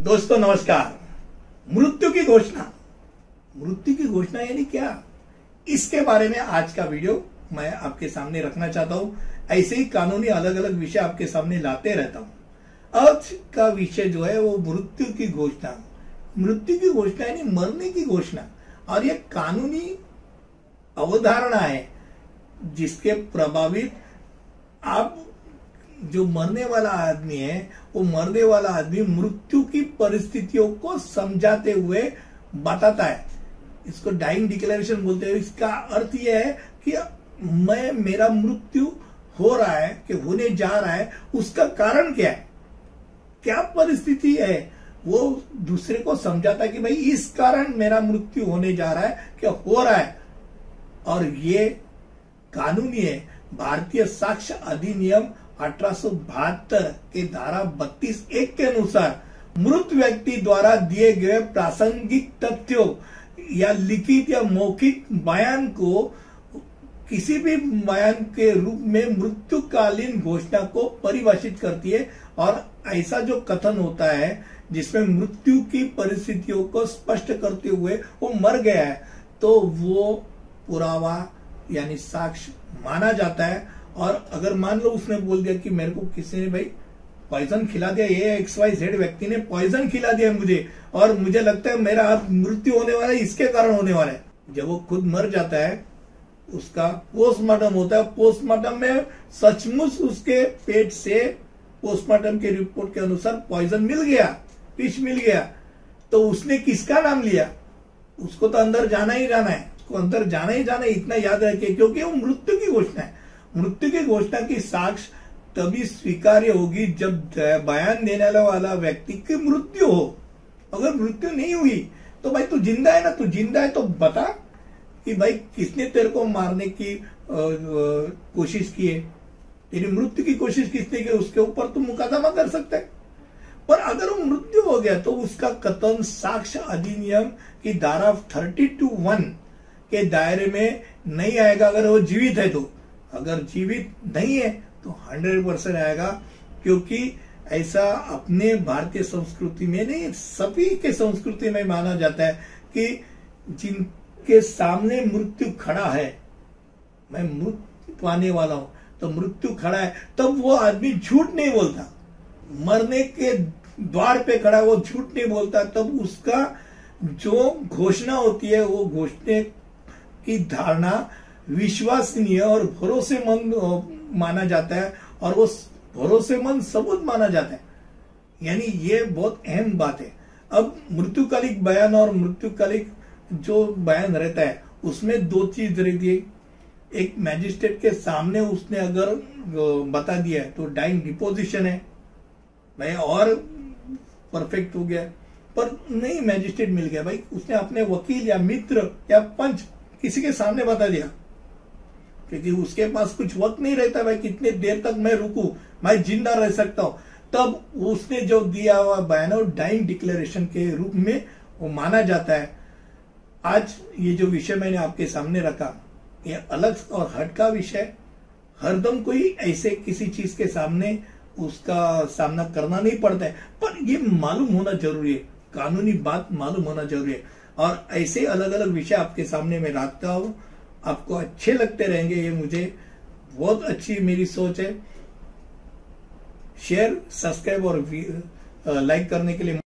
दोस्तों, नमस्कार। मृत्यु की घोषणा। मृत्यु की घोषणा यानी क्या? इसके बारे में आज का वीडियो मैं आपके सामने रखना चाहता हूँ। ऐसे ही कानूनी अलग अलग विषय आपके सामने लाते रहता हूँ। आज का विषय जो है वो मृत्यु की घोषणा। मृत्यु की घोषणा यानी मरने की घोषणा। और ये कानूनी अवधारणा है जिसके प्रभावित आप जो मरने वाला आदमी है, वो मरने वाला आदमी मृत्यु की परिस्थितियों को समझाते हुए बताता है। इसको डाइंग डिक्लेरेशन बोलते हैं। इसका अर्थ यह है कि मैं, मेरा मृत्यु हो रहा है, कि होने जा रहा है, उसका कारण क्या है? क्या परिस्थिति है? वो दूसरे को समझाता है कि भाई, इस कारण मेरा मृत्यु होने जा रहा है क्या हो रहा है। और ये कानूनी है भारतीय साक्ष्य अधिनियम अठारह के धारा बत्तीस एक के अनुसार मृत व्यक्ति द्वारा दिए गए प्रासंगिक तथ्यों या लिखित या मौखिक बयान को किसी भी बयान के रूप में मृत्युकालीन घोषणा को परिभाषित करती है और ऐसा जो कथन होता है, जिसमें मृत्यु की परिस्थितियों को स्पष्ट करते हुए वो मर गया है तो वो पुरावा यानी साक्ष्य माना जाता है, और अगर मान लो उसने बोल दिया कि मेरे को किसी ने भाई पॉइजन खिला दिया, ये एक्स वाई जेड व्यक्ति ने पॉइजन खिला दिया मुझे, और मुझे लगता है मेरा अब मृत्यु होने वाला है, इसके कारण होने वाला है। जब वो खुद मर जाता है, उसका पोस्टमार्टम होता है पोस्टमार्टम में सचमुच उसके पेट से पोस्टमार्टम के रिपोर्ट के अनुसार पॉइजन मिल गया, विष मिल गया। तो उसने किसका नाम लिया? उसको तो अंदर जाना ही जाना है। उसको अंदर जाना ही जाना इतना याद रखे क्योंकि वो मृत्यु की घोषणा है। मृत्यु की घोषणा की साक्ष तभी स्वीकार्य होगी जब बयान देने वाला व्यक्ति की मृत्यु हो। अगर मृत्यु नहीं हुई तो भाई तू ज़िंदा है ना? तू ज़िंदा है तो बता कि भाई किसने तेरे को मारने की कोशिश की है? तेरी मृत्यु की कोशिश किसने की? उसके ऊपर तुम मुकदमा कर सकते है। पर अगर वो मृत्यु हो गया तो उसका कथन साक्ष्य अधिनियम की धारा थर्टी टू वन के दायरे में नहीं आएगा अगर वो जीवित है तो। अगर जीवित नहीं है तो हंड्रेड परसेंट आएगा, क्योंकि ऐसा अपने भारतीय संस्कृति में नहीं, सभी के संस्कृति में माना जाता है कि जिनके सामने मृत्यु खड़ा है, मैं मृत्यु पाने वाला हूँ तो मृत्यु खड़ा है, तब वो आदमी झूठ नहीं बोलता। मरने के द्वार पे खड़ा, वो झूठ नहीं बोलता, तब उसका जो घोषणा होती है, वो घोषणे की धारणा विश्वसनीय और भरोसेमंद माना जाता है और वो भरोसेमंद सबूत माना जाता है। यानी ये बहुत अहम बात है। अब मृत्युकालिक बयान और मृत्युकालिक जो बयान रहता है, उसमें दो चीज़ रहती है। एक मैजिस्ट्रेट के सामने उसने अगर बता दिया है तो डाइंग डिपोजिशन है। भाई, और परफेक्ट हो गया। पर नहीं, मैजिस्ट्रेट मिल गया। भाई, उसने अपने वकील या मित्र या पंच किसी के सामने बता दिया। क्योंकि उसके पास कुछ वक्त नहीं रहता भाई कितने देर तक मैं रुकू, मैं ज़िंदा रह सकता हूँ। तब उसने जो दिया हुआ बयान और डाइंग डिक्लेरेशन के रूप में वो माना जाता है। आज ये जो विषय मैंने आपके सामने रखा, ये अलग और हट का विषय हरदम कोई ऐसे किसी चीज़ के सामने उसका सामना करना नहीं पड़ता है। पर ये मालूम होना ज़रूरी है। कानूनी बात मालूम होना ज़रूरी है। और ऐसे अलग अलग विषय आपके सामने मैं रखता हूँ। आपको अच्छे लगते रहेंगे, ये मुझे बहुत अच्छी मेरी सोच है। शेयर सब्सक्राइब और लाइक करने के लिए